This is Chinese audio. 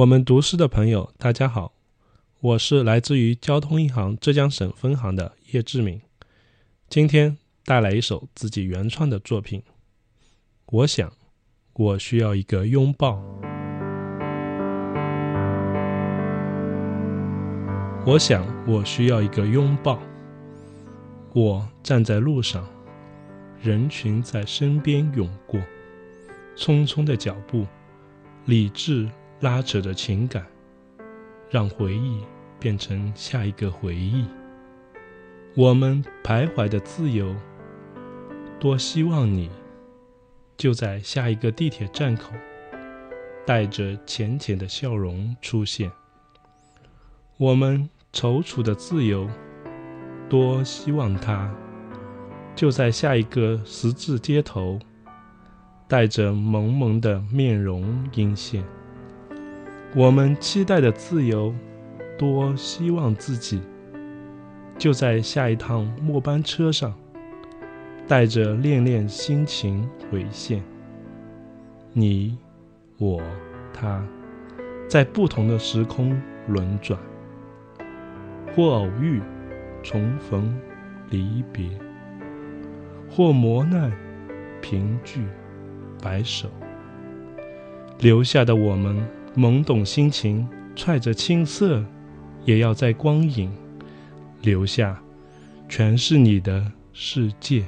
我们读诗的朋友，大家好，我是来自于交通银行浙江省分行的叶志敏，今天带来一首自己原创的作品。我想，我需要一个拥抱。我想，我需要一个拥抱。我站在路上，人群在身边涌过，匆匆的脚步，理智。拉扯着情感，让回忆变成下一个回忆。我们徘徊的自由，多希望你就在下一个地铁站口，带着浅浅的笑容出现。我们踌躇的自由，多希望他就在下一个十字街头，带着萌萌的面容阴现。我们期待的自由，多希望自己就在下一趟末班车上，带着恋恋心情回现。你、我、他，在不同的时空轮转，或偶遇、重逢、离别，或磨难、凭据、白首，留下的我们。懵懂心情，揣着青涩，也要在光影留下，全是你的世界。